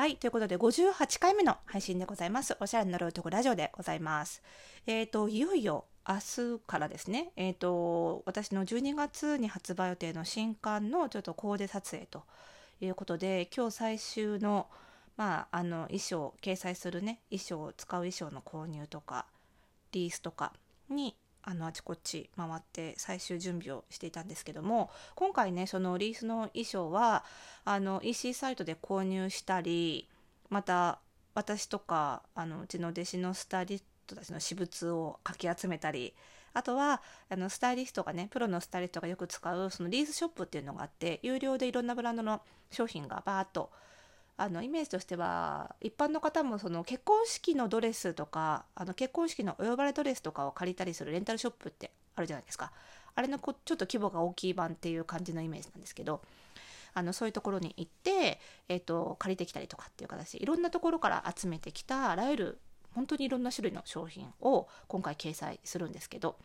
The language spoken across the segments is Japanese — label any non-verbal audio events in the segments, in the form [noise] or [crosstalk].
はい。ということで、58回目の配信でございます。おしゃれの呪いとこラジオでございます。えっ、と、いよいよ明日からですね、えっ、と、私の12月に発売予定の新刊のちょっとコーデ撮影ということで、今日最終の、まあ、あの、衣装、掲載するね、衣装を使う衣装の購入とか、リースとかに、あのあちこち回って最終準備をしていたんですけども今回ねそのリースの衣装はあの EC サイトで購入したりまた私とかあのうちの弟子のスタイリストたちの私物をかき集めたりあとはあのスタイリストがねプロのスタイリストがよく使うそのリースショップっていうのがあって有料でいろんなブランドの商品がバーッとあのイメージとしては一般の方もその結婚式のドレスとかあの結婚式のお呼ばれドレスとかを借りたりするレンタルショップってあるじゃないですか。あれのこちょっと規模が大きい版っていう感じのイメージなんですけどあのそういうところに行って、えー、と借りてきたりとかっていう形いろんなところから集めてきたあらゆる本当にいろんな種類の商品を今回掲載するんですけど。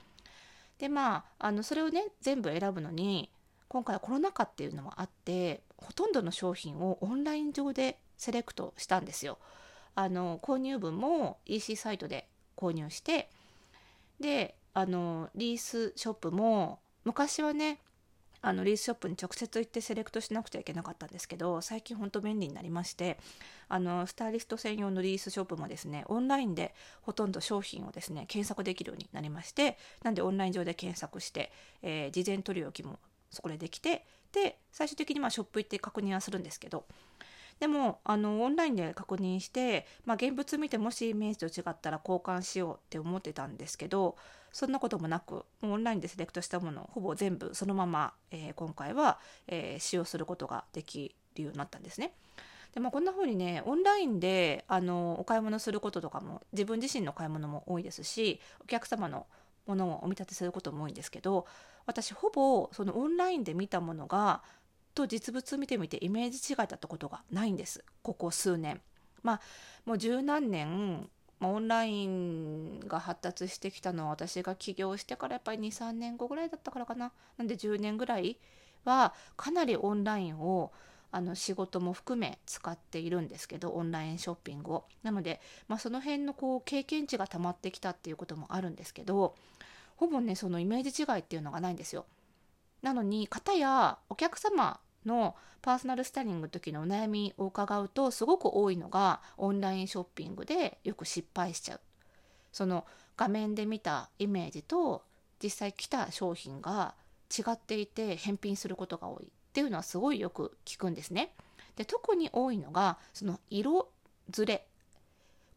でまああのそれをね全部選ぶのに今回はコロナ禍っていうのもあってほとんどの商品をオンライン上でセレクトしたんですよ。あの購入分も EC サイトで購入してであのリースショップも昔はねあのリースショップに直接行ってセレクトしなくちゃいけなかったんですけど最近ほんと便利になりましてあのスタイリスト専用のリースショップもですねオンラインでほとんど商品をですね検索できるようになりましてなんでオンライン上で検索して、えー事前取り置きもそこでできてで最終的にまあショップ行って確認はするんですけどでもあのオンラインで確認して、まあ、現物見てもしイメージと違ったら交換しようって思ってたんですけどそんなこともなくもうオンラインでセレクトしたものをほぼ全部そのまま、えー今回は、えー使用することができるようになったんですね。でまあ、こんな風にねオンラインであのお買い物することとかも自分自身の買い物も多いですしお客様のものをお見立てすることも多いんですけど私ほぼそのオンラインで見たものがと実物見てみてイメージ違いだったことがないんです。ここ数年。まあもう十何年オンラインが発達してきたのは私が起業してからやっぱり23年後ぐらいだったからかな。なんで10年ぐらいはかなりオンラインをあの仕事も含め使っているんですけどオンラインショッピングを。なので、まあ、その辺のこう経験値が溜まってきたっていうこともあるんですけどほぼねそのイメージ違いっていうのがないんですよ。なのに方やお客様のパーソナルスタイリングの時のお悩みを伺うとすごく多いのがオンラインショッピングでよく失敗しちゃう。その画面で見たイメージと実際来た商品が違っていて返品することが多い。っていうのはすごいよく聞くんですね。で特に多いのがその色ずれ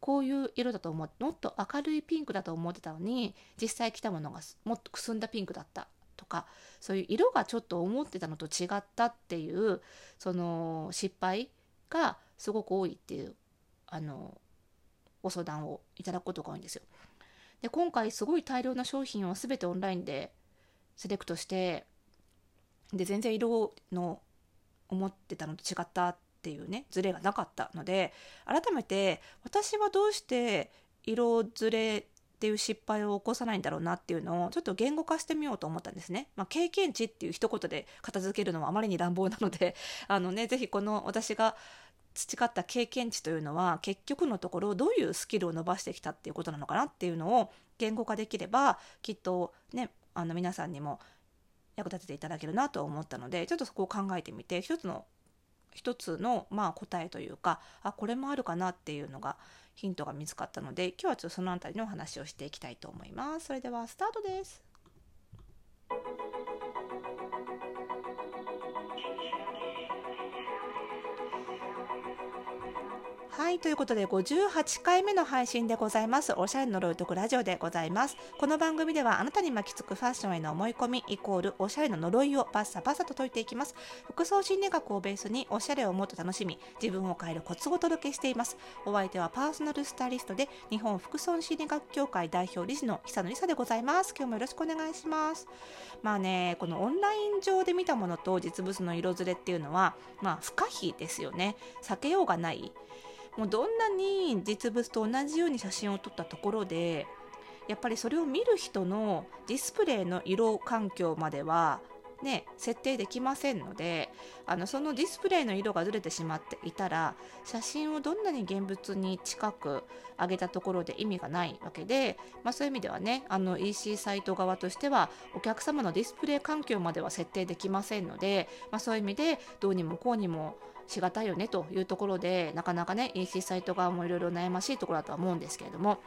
こういう色だと思うもっと明るいピンクだと思ってたのに実際来たものがもっとくすんだピンクだったとかそういう色がちょっと思ってたのと違ったっていうその失敗がすごく多いっていうあのご相談をいただくことが多いんですよ。で今回すごい大量な商品を全てオンラインでセレクトしてで全然色の思ってたのと違ったっっていうねズレがなかったので改めて私はどうして色ずれっていう失敗を起こさないんだろうなっていうのをちょっと言語化してみようと思ったんですね。まあ、経験値っていう一言で片付けるのはあまりに乱暴なので [laughs] あのねぜひこの私が培った経験値というのは結局のところどういうスキルを伸ばしてきたっていうことなのかなっていうのを言語化できればきっとねあの皆さんにも役立てていただけるなと思ったのでちょっとそこを考えてみて一つの一つのまあ答えというかあこれもあるかなっていうのがヒントが見つかったので今日はちょっとその辺りのお話をしていきたいと思います。それではスタートです。はい、ということで58回目の配信でございます。おしゃれの呪いとくラジオでございます。この番組ではあなたに巻きつくファッションへの思い込みイコールおしゃれの呪いをバッサバサと解いていきます。服装心理学をベースにおしゃれをもっと楽しみ、自分を変えるコツをお届けしています。お相手はパーソナルスタイリストで日本服装心理学協会代表理事の久野里沙でございます。今日もよろしくお願いします。まあね、このオンライン上で見たものと実物の色ずれっていうのは、まあ不可避ですよね。避けようがない。もうどんなに実物と同じように写真を撮ったところでやっぱりそれを見る人のディスプレイの色環境まではね、設定できませんのであのそのディスプレイの色がずれてしまっていたら写真をどんなに現物に近く上げたところで意味がないわけで、まあ、そういう意味ではねあの EC サイト側としてはお客様のディスプレイ環境までは設定できませんので、まあ、そういう意味でどうにもこうにもしがたいよねというところでなかなかね EC サイト側もいろいろ悩ましいところだとは思うんですけれども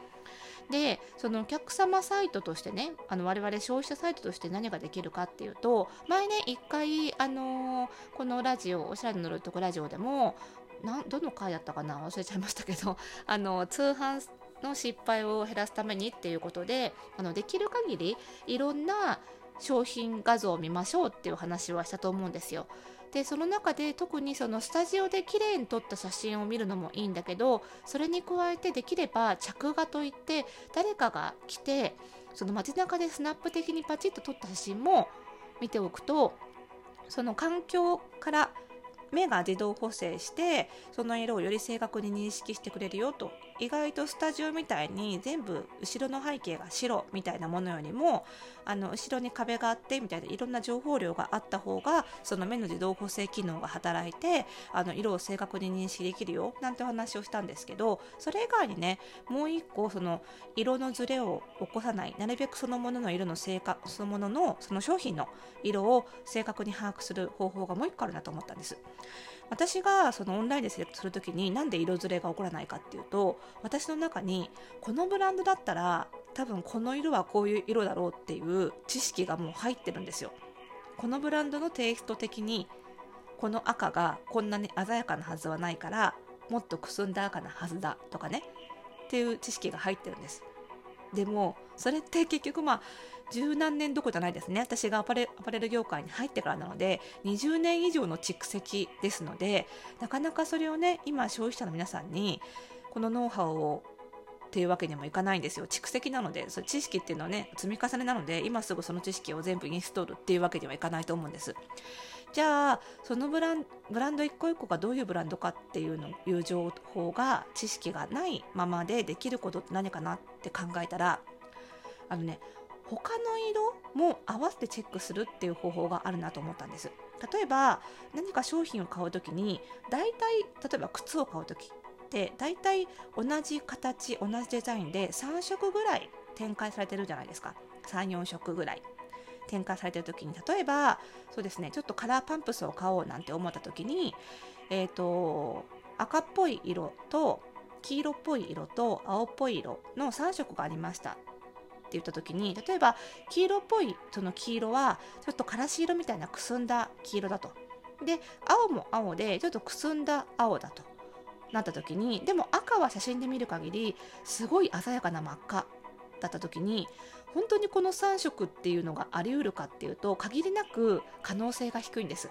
でそのお客様サイトとしてねあの我々消費者サイトとして何ができるかっていうと前ね一回、あのー、このラジオおしゃれの乗るとこラジオでもなどの回だったかな忘れちゃいましたけど [laughs] あの通販の失敗を減らすためにっていうことであのできる限りいろんな商品画像を見ましょうっていう話はしたと思うんですよ。でその中で特にそのスタジオで綺麗に撮った写真を見るのもいいんだけどそれに加えてできれば着画といって誰かが来てその街中でスナップ的にパチッと撮った写真も見ておくとその環境から目が自動補正してその色をより正確に認識してくれるよと意外とスタジオみたいに全部後ろの背景が白みたいなものよりもあの後ろに壁があってみたいないろんな情報量があった方がその目の自動補正機能が働いてあの色を正確に認識できるよなんてお話をしたんですけどそれ以外にねもう一個その色のズレを起こさないなるべくそのものの色の正確そのもののその商品の色を正確に把握する方法がもう一個あるなと思ったんです。私がそのオンラインでセレクトする時になんで色ずれが起こらないかっていうと私の中にこのブランドだったら多分この色はこういう色だろうっていう知識がもう入ってるんですよ。このブランドのテイスト的にこの赤がこんなに鮮やかなはずはないからもっとくすんだ赤なはずだとかねっていう知識が入ってるんです。でもそれって結局まあ十何年どころじゃないですね。私がアパレアパレル業界に入ってからなので20年以上の蓄積ですのでなかなかそれをね今消費者の皆さんにこのノウハウをっていうわけにもいかないんですよ。蓄積なのでそれ知識っていうのはね積み重ねなので今すぐその知識を全部インストールっていうわけにはいかないと思うんです。じゃあそのブランブランド一個一個がどういうブランドかっていうのいう情報が知識がないままでできることって何かなって考えたらあのね他の色も合わせてチェックするっていう方法があるなと思ったんです。例えば何か商品を買う時に大体例えば靴を買う時って大体同じ形同じデザインで3色ぐらい展開されてるじゃないですか。34色ぐらい展開されてる時に例えばそうですねちょっとカラーパンプスを買おうなんて思った時にえっ、ー、と赤っぽい色と黄色っぽい色と青っぽい色の3色がありました。言った時に例えば黄色っぽいその黄色はちょっとからし色みたいなくすんだ黄色だとで青も青でちょっとくすんだ青だとなった時にでも赤は写真で見る限りすごい鮮やかな真っ赤だった時に本当にこの3色っていうのがあり得るかっていうと限りなく可能性が低いんです。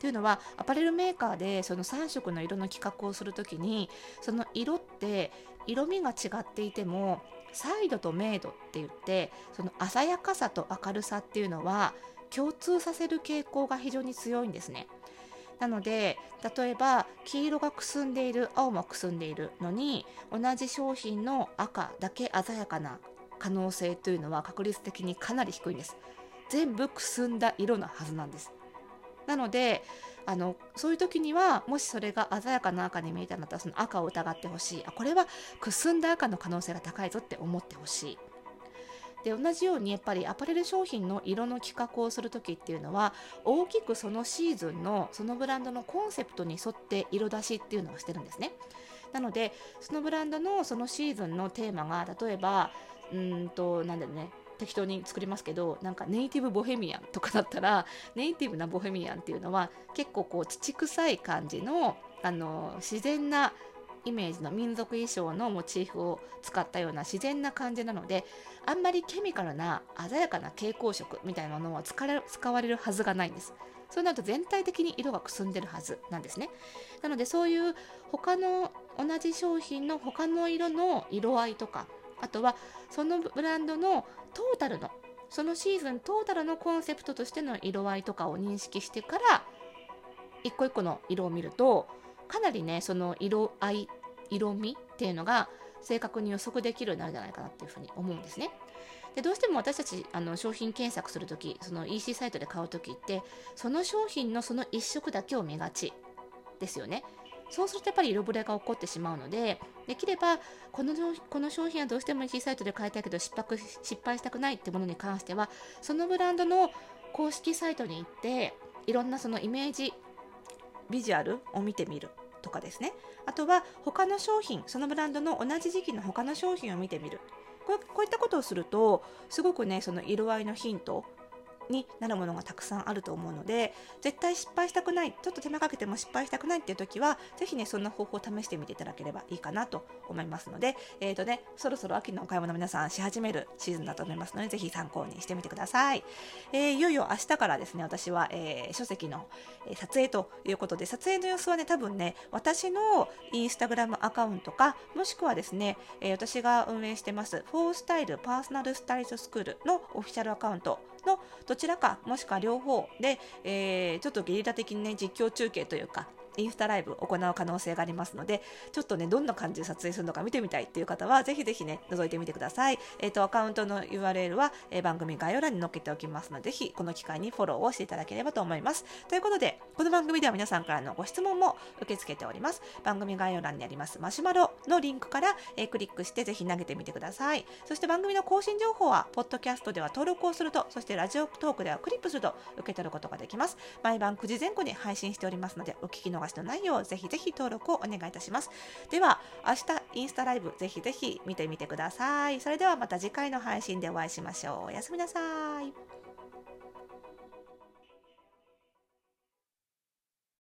というのはアパレルメーカーでその3色の色の企画をする時にその色って色味が違っていてもサイドと明度って言ってその鮮やかさと明るさっていうのは共通させる傾向が非常に強いんですね。なので例えば黄色がくすんでいる青もくすんでいるのに同じ商品の赤だけ鮮やかな可能性というのは確率的にかなり低いんです。全部くすんだ色なはずなんです。なのであのそういう時にはもしそれが鮮やかな赤に見えたんだったらその赤を疑ってほしいあこれはくすんだ赤の可能性が高いぞって思ってほしい。で同じようにやっぱりアパレル商品の色の企画をする時っていうのは大きくそのシーズンのそのブランドのコンセプトに沿って色出しっていうのをしてるんですね。なのでそのブランドのそのシーズンのテーマが例えばうんとなんだろうね適当に作りますけどなんかネイティブボヘミアンとかだったらネイティブなボヘミアンっていうのは結構こう乳臭い感じのあの自然なイメージの民族衣装のモチーフを使ったような自然な感じなのであんまりケミカルな鮮やかな蛍光色みたいなものは使われるはずがないんです。そうなると全体的に色がくすんでるはずなんですね。なのでそういう他の同じ商品の他の色の色合いとかあとはそのブランドのトータルのそのシーズントータルのコンセプトとしての色合いとかを認識してから一個一個の色を見るとかなりねその色合い色味っていうのが正確に予測できるようになるんじゃないかなっていうふうに思うんですね。でどうしても私たちあの商品検索するときその EC サイトで買うときってその商品のその1色だけを見がちですよね。そうするとやっぱり色ぶれが起こってしまうのでできればこのこの商品はどうしても EC サイトで買いたいけど失敗失敗したくないってものに関してはそのブランドの公式サイトに行っていろんなそのイメージビジュアルを見てみるとかですね。あとは他の商品そのブランドの同じ時期の他の商品を見てみる。こうこういったことをするとすごくねその色合いのヒントになるものがたくさんあると思うので絶対失敗したくないちょっと手間かけても失敗したくないっていう時は是非ねそんな方法を試してみていただければいいかなと思いますのでえーとねそろそろ秋のお買い物皆さんし始めるシーズンだと思いますので是非参考にしてみてください、えー、いよいよ明日からですね私は、えー、書籍の、撮影ということで撮影の様子はね多分ね私のインスタグラムアカウントかもしくはですね、えー、私が運営してますフォースタイルパーソナルスタイリストスクールのオフィシャルアカウントのどちらかもしくは両方で、えー、ちょっとゲリラ的にね実況中継というかインスタライブ行う可能性がありますので、ちょっとね、どんな感じで撮影するのか見てみたいっていう方は、ぜひぜひね、覗いてみてください。えっ、ー、と、アカウントの URL は、えー、番組概要欄に載っけておきますので、ぜひこの機会にフォローをしていただければと思います。ということで、この番組では皆さんからのご質問も受け付けております。番組概要欄にありますマシュマロのリンクから、えー、クリックしてぜひ投げてみてください。そして番組の更新情報は、ポッドキャストでは登録をすると、そしてラジオトークではクリップすると受け取ることができます。毎晩9時前後に配信しておりますので、お聞きの逃しのないよう、ぜひぜひ登録をお願いいたします。では、明日インスタライブぜひぜひ見てみてください。それではまた次回の配信でお会いしましょう。おやすみなさい。